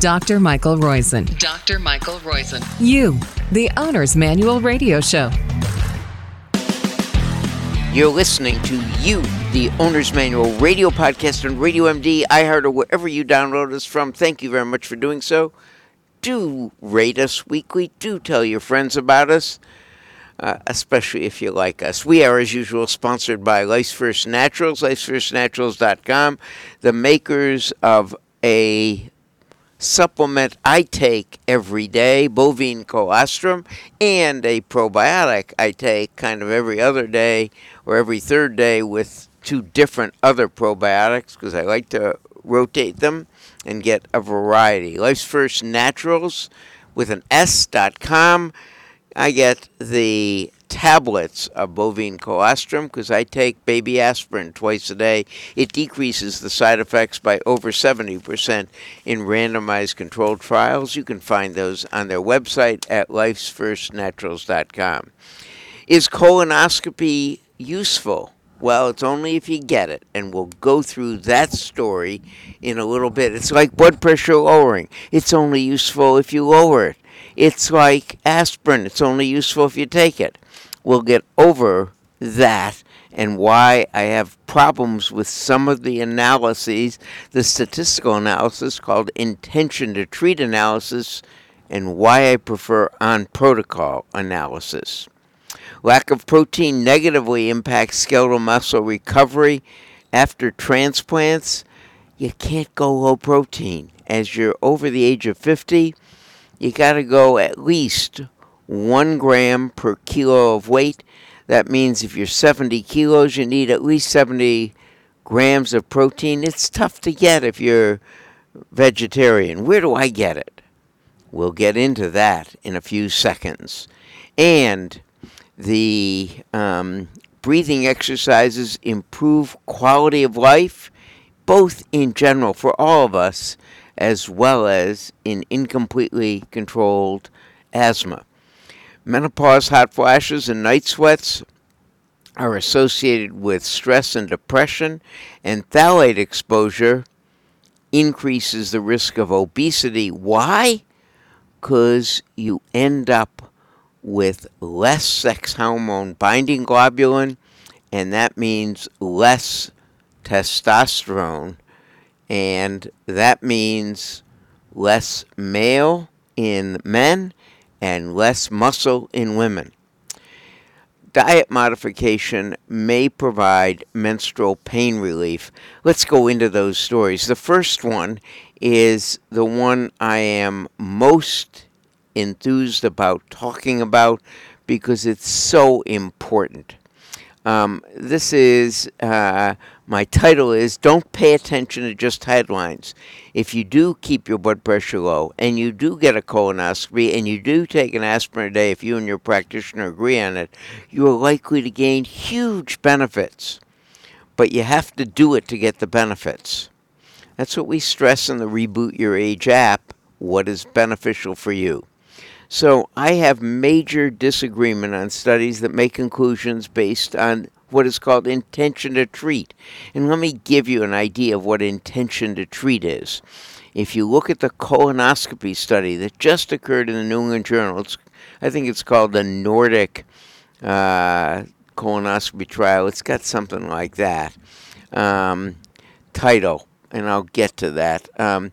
Dr. Michael Roizen. Dr. Michael Roizen. You, the Owner's Manual Radio Show. You're listening to You, the Owner's Manual radio podcast on Radio MD, iHeart, or wherever you download us from. Thank you very much for doing so. Do rate us weekly. Do tell your friends about us, uh, especially if you like us. We are, as usual, sponsored by Life's First Naturals, lifesfirstnaturals.com, the makers of a supplement I take every day, bovine colostrum, and a probiotic I take kind of every other day or every third day with two different other probiotics because I like to rotate them and get a variety. Life's First Naturals with an S.com. I get the tablets of bovine colostrum because I take baby aspirin twice a day. It decreases the side effects by over 70% in randomized controlled trials. You can find those on their website at lifesfirstnaturals.com. Is colonoscopy useful? Well, it's only if you get it, and we'll go through that story in a little bit. It's like blood pressure lowering. It's only useful if you lower it. It's like aspirin. It's only useful if you take it. We'll get over that and why I have problems with some of the analyses, the statistical analysis called intention to treat analysis, and why I prefer on protocol analysis. Lack of protein negatively impacts skeletal muscle recovery after transplants. You can't go low protein. As you're over the age of 50, you got to go at least one gram per kilo of weight. That means if you're 70 kilos, you need at least 70 grams of protein. It's tough to get if you're vegetarian. Where do I get it? We'll get into that in a few seconds. And the um, breathing exercises improve quality of life, both in general for all of us, as well as in incompletely controlled asthma. Menopause, hot flashes, and night sweats are associated with stress and depression, and phthalate exposure increases the risk of obesity. Why? Because you end up with less sex hormone binding globulin, and that means less testosterone, and that means less male in men and less muscle in women. Diet modification may provide menstrual pain relief. Let's go into those stories. The first one is the one I am most enthused about talking about because it's so important. Um, this is uh, my title is Don't Pay Attention to Just Headlines. If you do keep your blood pressure low and you do get a colonoscopy and you do take an aspirin a day, if you and your practitioner agree on it, you are likely to gain huge benefits. But you have to do it to get the benefits. That's what we stress in the Reboot Your Age app what is beneficial for you. So I have major disagreement on studies that make conclusions based on what is called intention to treat. And let me give you an idea of what intention to treat is. If you look at the colonoscopy study that just occurred in the New England Journal, I think it's called the Nordic uh, colonoscopy trial. It's got something like that um, title, and I'll get to that. Um,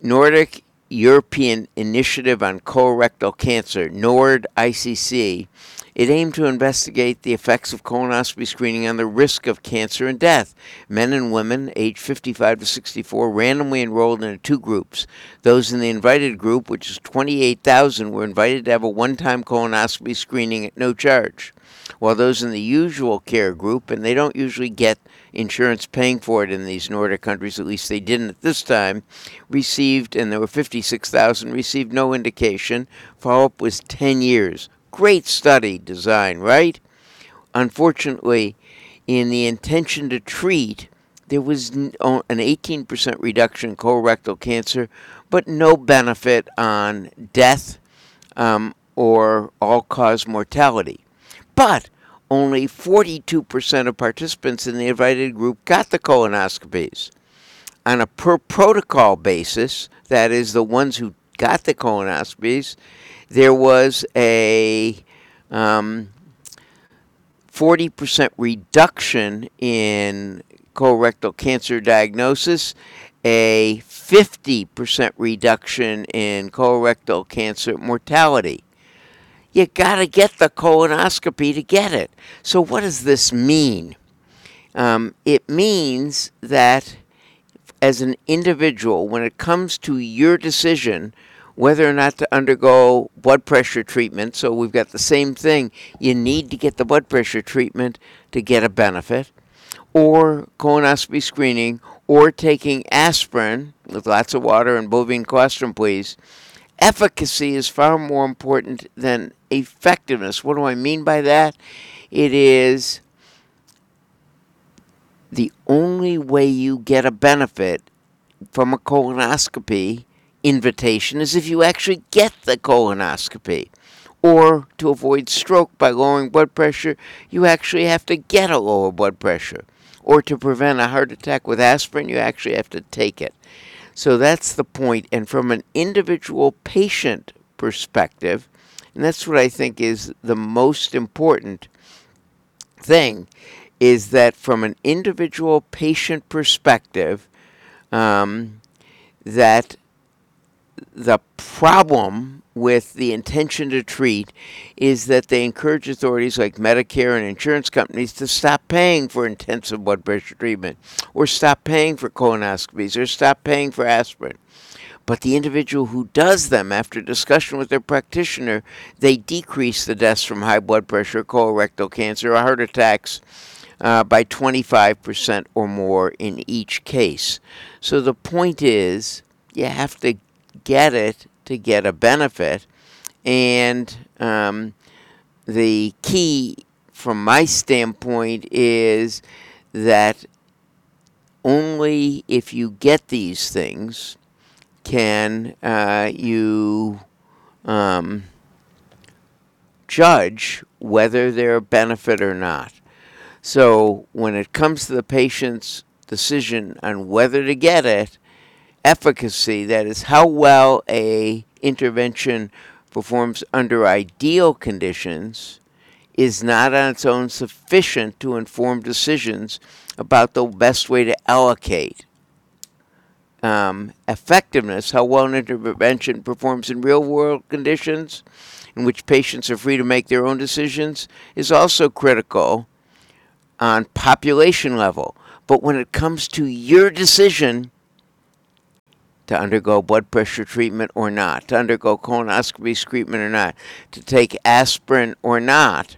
Nordic European Initiative on Colorectal Cancer, NORD ICC, it aimed to investigate the effects of colonoscopy screening on the risk of cancer and death. Men and women aged 55 to 64 randomly enrolled into two groups. Those in the invited group, which is 28,000, were invited to have a one time colonoscopy screening at no charge, while those in the usual care group, and they don't usually get insurance paying for it in these Nordic countries, at least they didn't at this time, received, and there were 56,000, received no indication. Follow up was 10 years. Great study design, right? Unfortunately, in the intention to treat, there was an 18% reduction in colorectal cancer, but no benefit on death um, or all cause mortality. But only 42% of participants in the invited group got the colonoscopies. on a per protocol basis, that is, the ones who got the colonoscopies, there was a um, 40% reduction in colorectal cancer diagnosis, a 50% reduction in colorectal cancer mortality. You got to get the colonoscopy to get it. So, what does this mean? Um, it means that as an individual, when it comes to your decision whether or not to undergo blood pressure treatment, so we've got the same thing, you need to get the blood pressure treatment to get a benefit, or colonoscopy screening, or taking aspirin with lots of water and bovine colostrum, please. Efficacy is far more important than effectiveness. What do I mean by that? It is the only way you get a benefit from a colonoscopy invitation is if you actually get the colonoscopy. Or to avoid stroke by lowering blood pressure, you actually have to get a lower blood pressure. Or to prevent a heart attack with aspirin, you actually have to take it. So that's the point. And from an individual patient perspective, and that's what I think is the most important thing, is that from an individual patient perspective, um, that the problem with the intention to treat is that they encourage authorities like Medicare and insurance companies to stop paying for intensive blood pressure treatment or stop paying for colonoscopies or stop paying for aspirin. But the individual who does them after discussion with their practitioner, they decrease the deaths from high blood pressure, colorectal cancer, or heart attacks uh, by 25% or more in each case. So the point is, you have to get it to get a benefit. And um, the key, from my standpoint, is that only if you get these things can uh, you um, judge whether they're a benefit or not. So when it comes to the patient's decision on whether to get it, efficacy, that is how well a intervention performs under ideal conditions, is not on its own sufficient to inform decisions about the best way to allocate. Um, effectiveness, how well an intervention performs in real world conditions, in which patients are free to make their own decisions, is also critical on population level. But when it comes to your decision, to undergo blood pressure treatment or not, to undergo colonoscopy treatment or not, to take aspirin or not,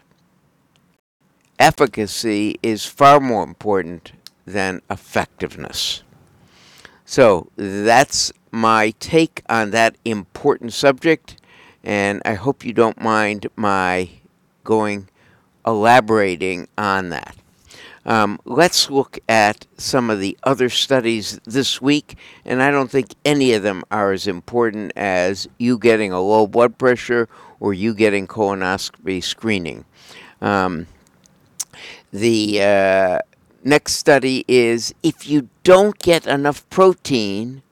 efficacy is far more important than effectiveness. So that's my take on that important subject, and I hope you don't mind my going elaborating on that. Um, let's look at some of the other studies this week, and I don't think any of them are as important as you getting a low blood pressure or you getting colonoscopy screening. Um, the uh, next study is if you don't get enough protein,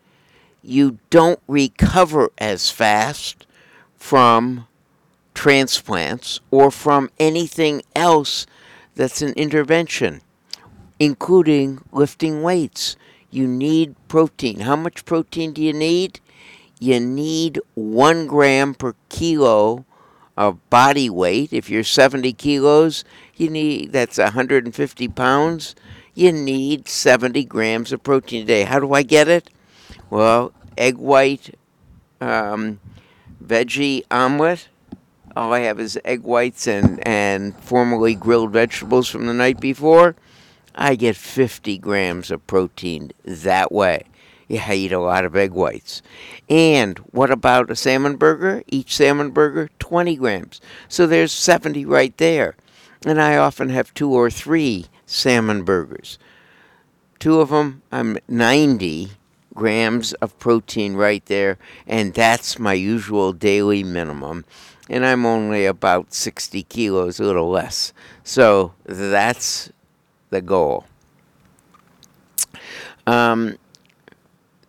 you don't recover as fast from transplants or from anything else that's an intervention, including lifting weights. You need protein. How much protein do you need? You need one gram per kilo of body weight. If you're 70 kilos, you need that's 150 pounds. You need 70 grams of protein a day. How do I get it? Well, egg white, um, veggie omelet, all I have is egg whites and, and formerly grilled vegetables from the night before, I get 50 grams of protein that way. Yeah, I eat a lot of egg whites. And what about a salmon burger? Each salmon burger, 20 grams. So there's 70 right there. And I often have two or three salmon burgers. Two of them, I'm 90 grams of protein right there, and that's my usual daily minimum and I'm only about 60 kilos, a little less. So that's the goal. Um,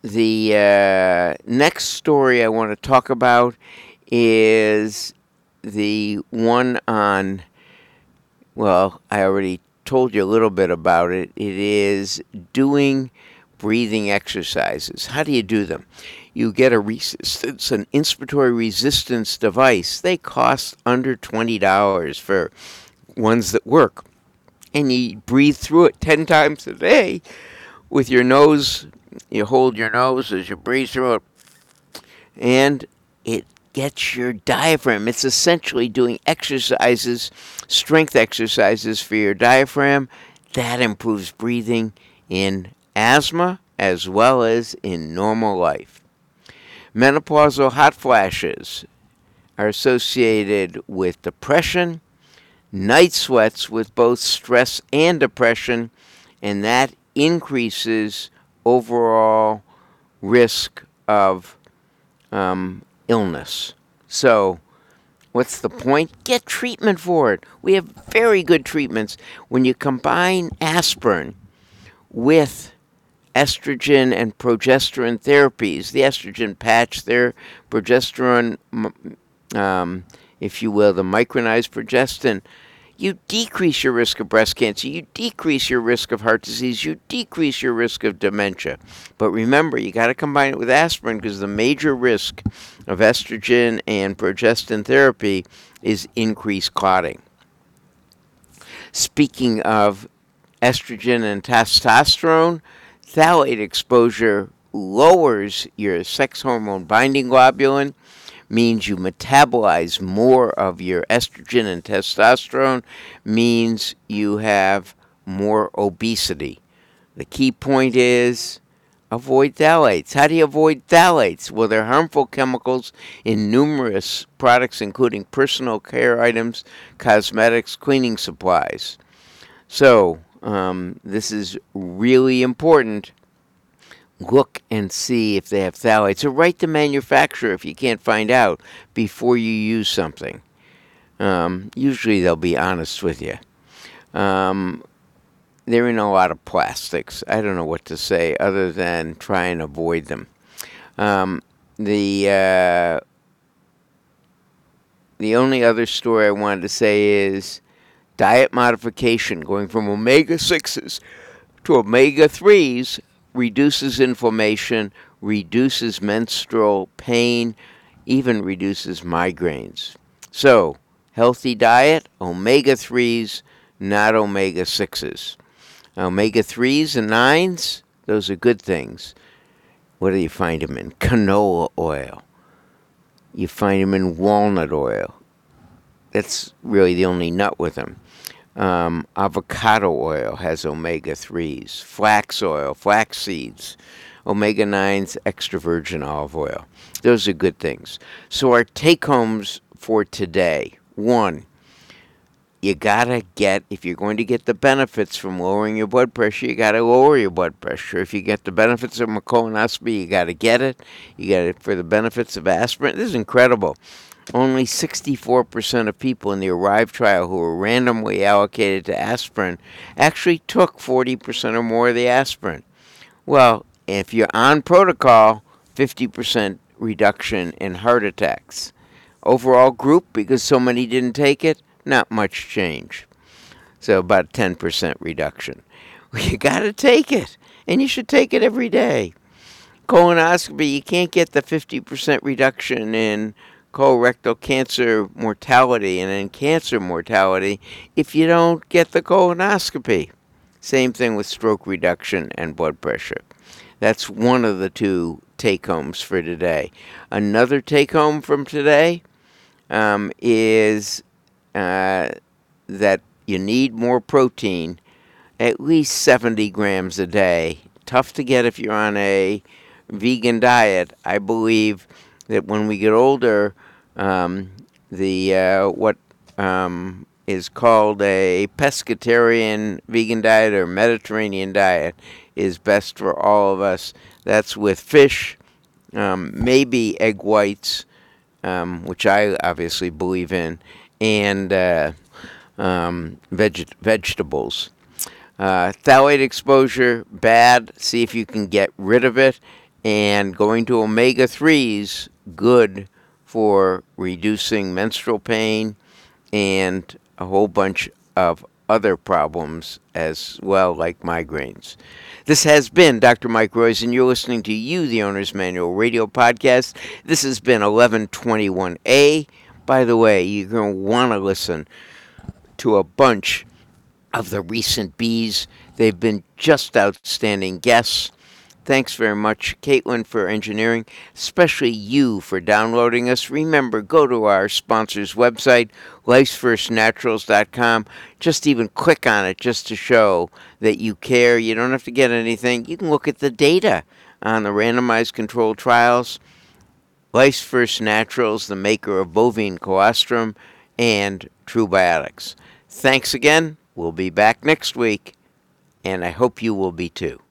the uh, next story I want to talk about is the one on. Well, I already told you a little bit about it. It is doing breathing exercises. How do you do them? You get a resistance, an inspiratory resistance device. They cost under $20 for ones that work. And you breathe through it 10 times a day with your nose. You hold your nose as you breathe through it. And it gets your diaphragm. It's essentially doing exercises, strength exercises for your diaphragm. That improves breathing in asthma as well as in normal life. Menopausal hot flashes are associated with depression, night sweats with both stress and depression, and that increases overall risk of um, illness. So, what's the point? Get treatment for it. We have very good treatments. When you combine aspirin with estrogen and progesterone therapies, the estrogen patch there, progesterone, um, if you will, the micronized progestin, you decrease your risk of breast cancer, you decrease your risk of heart disease, you decrease your risk of dementia. But remember, you got to combine it with aspirin because the major risk of estrogen and progestin therapy is increased clotting. Speaking of estrogen and testosterone, phthalate exposure lowers your sex hormone binding globulin, means you metabolize more of your estrogen and testosterone, means you have more obesity. The key point is avoid phthalates. How do you avoid phthalates? Well, they're harmful chemicals in numerous products, including personal care items, cosmetics, cleaning supplies. So, um, this is really important look and see if they have phthalates, or write the manufacturer if you can't find out before you use something. Um, usually they'll be honest with you. Um, they're in a lot of plastics. I don't know what to say other than try and avoid them. Um, the uh, the only other story I wanted to say is diet modification, going from omega sixes to omega threes reduces inflammation, reduces menstrual pain, even reduces migraines. So, healthy diet, omega 3s, not omega 6s. Omega 3s and 9s, those are good things. What do you find them in? Canola oil. You find them in walnut oil. That's really the only nut with them. Um, avocado oil has omega 3s, flax oil, flax seeds, omega 9s, extra virgin olive oil. Those are good things. So, our take homes for today one, you gotta get, if you're going to get the benefits from lowering your blood pressure, you gotta lower your blood pressure. If you get the benefits of a colonoscopy, you gotta get it. You get it for the benefits of aspirin. This is incredible only 64% of people in the ARRIVE trial who were randomly allocated to aspirin actually took 40% or more of the aspirin. Well, if you're on protocol, 50% reduction in heart attacks. Overall group, because so many didn't take it, not much change. So about 10% reduction. You got to take it, and you should take it every day. Colonoscopy, you can't get the 50% reduction in colorectal cancer mortality and in cancer mortality if you don't get the colonoscopy. Same thing with stroke reduction and blood pressure. That's one of the two take homes for today. Another take home from today um, is uh, that you need more protein, at least 70 grams a day. Tough to get if you're on a vegan diet. I believe that when we get older, um, the uh, what um, is called a pescatarian vegan diet or Mediterranean diet is best for all of us. That's with fish, um, maybe egg whites, um, which I obviously believe in, and uh, um, veg- vegetables. Uh, phthalate exposure, bad. See if you can get rid of it and going to omega 3s good for reducing menstrual pain and a whole bunch of other problems as well, like migraines. This has been Dr. Mike Roizen, and you're listening to You, the Owner's Manual radio podcast. This has been 1121A. By the way, you're going to want to listen to a bunch of the recent bees. They've been just outstanding guests. Thanks very much, Caitlin, for engineering, especially you for downloading us. Remember, go to our sponsor's website, lifesfirstnaturals.com. Just even click on it just to show that you care. You don't have to get anything. You can look at the data on the randomized controlled trials. Life's First Naturals, the maker of bovine colostrum and True Biotics. Thanks again. We'll be back next week, and I hope you will be too.